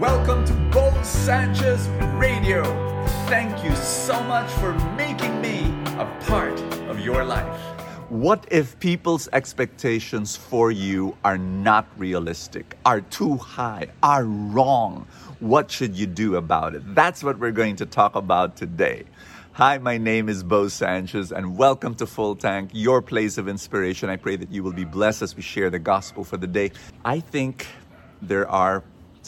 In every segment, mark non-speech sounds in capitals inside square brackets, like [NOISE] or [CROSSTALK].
Welcome to Bo Sanchez Radio. Thank you so much for making me a part of your life. What if people's expectations for you are not realistic, are too high, are wrong? What should you do about it? That's what we're going to talk about today. Hi, my name is Bo Sanchez, and welcome to Full Tank, your place of inspiration. I pray that you will be blessed as we share the gospel for the day. I think there are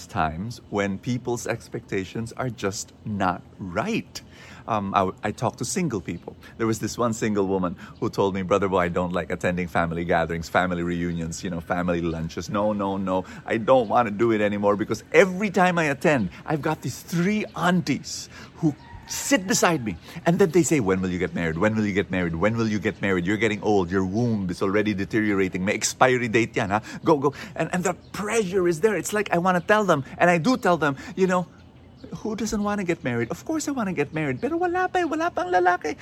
times when people's expectations are just not right. Um, I, I talk to single people. There was this one single woman who told me, Brother Bo, I don't like attending family gatherings, family reunions, you know, family lunches. No, no, no. I don't want to do it anymore because every time I attend, I've got these three aunties who sit beside me. And then they say, When will you get married? When will you get married? When will you get married? You're getting old. Your womb is already deteriorating. May expiry date yan, ha? Go, go. And, and the pressure is there. It's like I want to tell them, and I do tell them, you know, who doesn't want to get married? Of course I want to get married. Pero wala pa, eh, wala pang lalaki.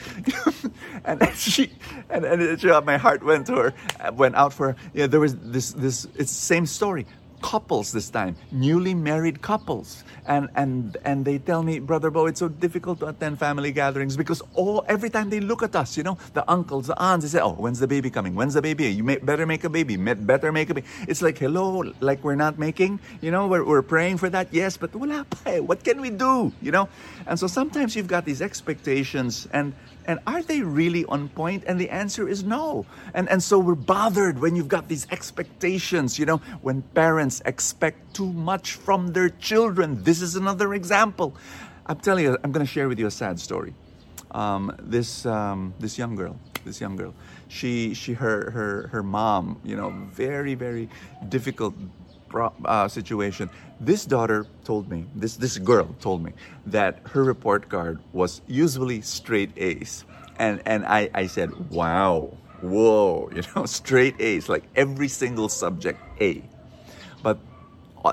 [LAUGHS] and she, and, and she, my heart went to her, went out for her. Yeah, there was this, this, it's the same story couples this time, newly married couples. And and and they tell me, Brother Bo, it's so difficult to attend family gatherings because all every time they look at us, you know, the uncles, the aunts, they say, Oh, when's the baby coming? When's the baby? You may, better make a baby. Better make a baby. It's like, hello, like we're not making, you know, we're, we're praying for that, yes, but eh. What can we do? You know? And so sometimes you've got these expectations and and are they really on point? And the answer is no. And, and so we're bothered when you've got these expectations, you know, when parents expect too much from their children. This is another example. I'm telling you, I'm going to share with you a sad story. Um, this, um, this young girl, this young girl, she, she, her, her, her mom, you know, very, very difficult uh, situation. This daughter told me, this, this girl told me that her report card was usually straight A's. And, and I, I said, wow, whoa, [LAUGHS] you know, straight A's, like every single subject A. But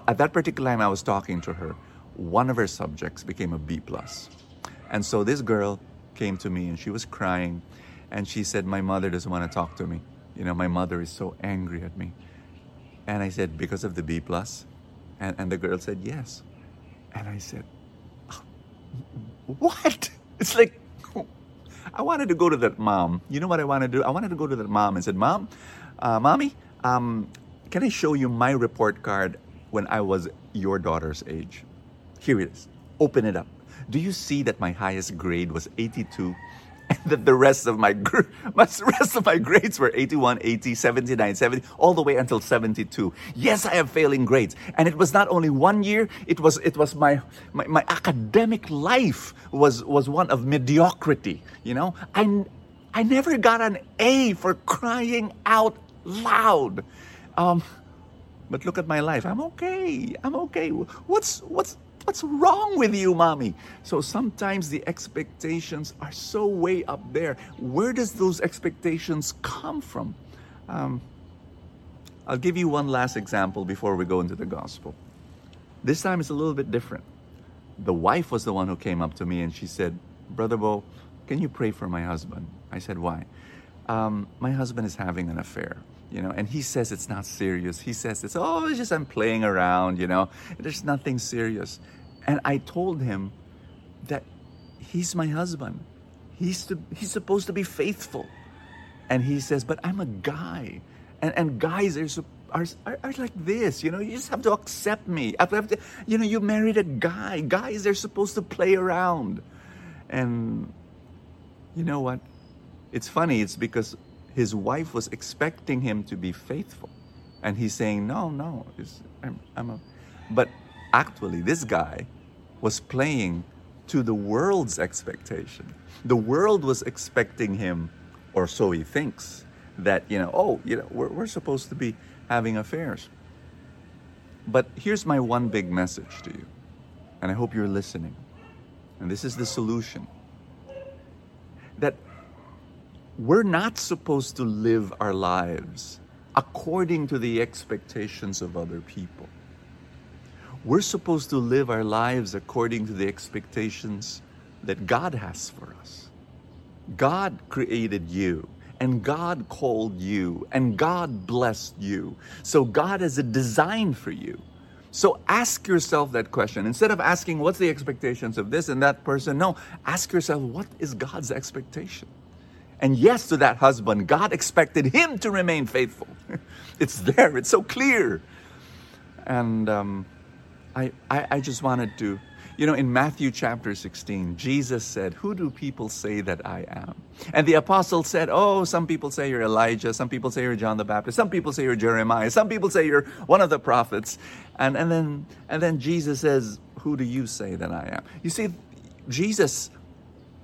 at that particular time I was talking to her, one of her subjects became a B plus. And so this girl came to me and she was crying and she said, My mother doesn't want to talk to me. You know, my mother is so angry at me. And I said, because of the B plus? And, and the girl said, yes. And I said, what? [LAUGHS] It's like, I wanted to go to that mom. You know what I wanted to do? I wanted to go to that mom and said, mom, uh, mommy, um, can I show you my report card when I was your daughter's age? Here it is. Open it up. Do you see that my highest grade was 82 [LAUGHS] and that the rest of my, [LAUGHS] my rest of my grades were 81, 80, 79, 70, all the way until 72. Yes, I have failing grades. And it was not only one year, it was it was my my, my academic life was was one of mediocrity, you know? I I never got an A for crying out loud. Um, but look at my life. I'm okay. I'm okay. What's what's What's wrong with you, mommy? So sometimes the expectations are so way up there. Where does those expectations come from? Um, I'll give you one last example before we go into the gospel. This time it's a little bit different. The wife was the one who came up to me and she said, Brother Bo, can you pray for my husband? I said, Why? Um, my husband is having an affair you know and he says it's not serious he says it's oh it's just i'm playing around you know there's nothing serious and I told him that he's my husband. He's, to, he's supposed to be faithful. And he says, but I'm a guy. And, and guys are, are, are, like this, you know, you just have to accept me. Have to, you know, you married a guy. Guys are supposed to play around. And you know what? It's funny, it's because his wife was expecting him to be faithful. And he's saying, no, no, I'm, I'm a... But actually, this guy was playing to the world's expectation. The world was expecting him, or so he thinks, that, you know, oh, you know, we're, we're supposed to be having affairs. But here's my one big message to you, and I hope you're listening. And this is the solution that we're not supposed to live our lives according to the expectations of other people. We're supposed to live our lives according to the expectations that God has for us. God created you and God called you and God blessed you. So God has a design for you. So ask yourself that question. Instead of asking, what's the expectations of this and that person? No, ask yourself, what is God's expectation? And yes, to that husband, God expected him to remain faithful. [LAUGHS] it's there, it's so clear. And um, I, I, I just wanted to you know, in Matthew chapter 16, Jesus said, Who do people say that I am? And the apostles said, Oh, some people say you're Elijah, some people say you're John the Baptist, some people say you're Jeremiah, some people say you're one of the prophets. And, and, then, and then Jesus says, Who do you say that I am? You see, Jesus,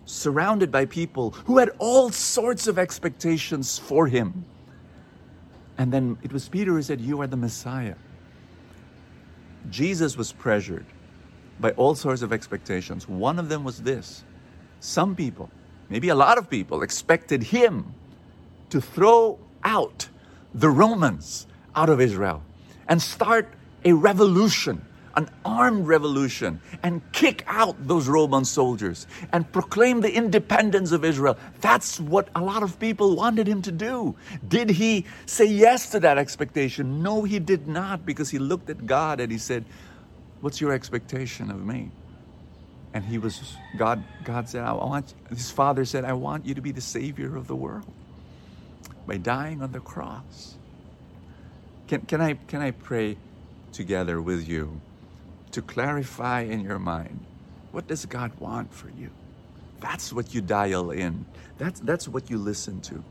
surrounded by people who had all sorts of expectations for him. And then it was Peter who said, You are the Messiah. Jesus was pressured by all sorts of expectations. One of them was this some people, maybe a lot of people, expected him to throw out the Romans out of Israel and start a revolution, an armed revolution, and kick out those Roman soldiers and proclaim the independence of Israel. That's what a lot of people wanted him to do. Did he say yes to that expectation? No, he did not, because he looked at God and he said, What's your expectation of me? And he was, God, God said, I want, his father said, I want you to be the savior of the world by dying on the cross. Can, can, I, can I pray together with you to clarify in your mind what does God want for you? That's what you dial in. That's, that's what you listen to.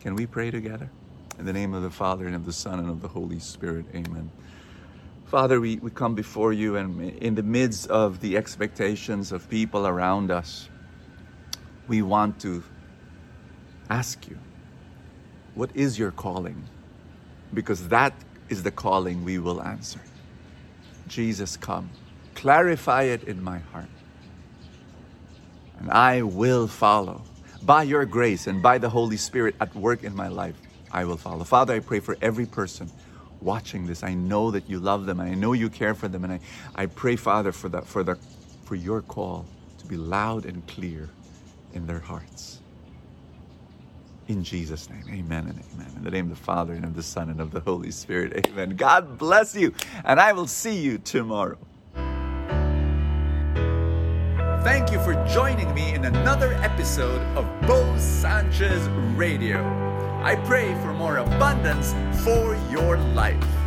Can we pray together? In the name of the Father, and of the Son, and of the Holy Spirit, amen. Father, we, we come before you and in the midst of the expectations of people around us, we want to ask you, what is your calling? Because that is the calling we will answer. Jesus, come. Clarify it in my heart. And I will follow. By your grace and by the Holy Spirit at work in my life, I will follow. Father, I pray for every person watching this. I know that you love them and I know you care for them. And I, I pray, Father, for that for the for your call to be loud and clear in their hearts. In Jesus' name, amen and amen. In the name of the Father and of the Son and of the Holy Spirit, amen. God bless you, and I will see you tomorrow. Thank you for joining me in another episode of Bo Sanchez Radio. I pray for more abundance for your life.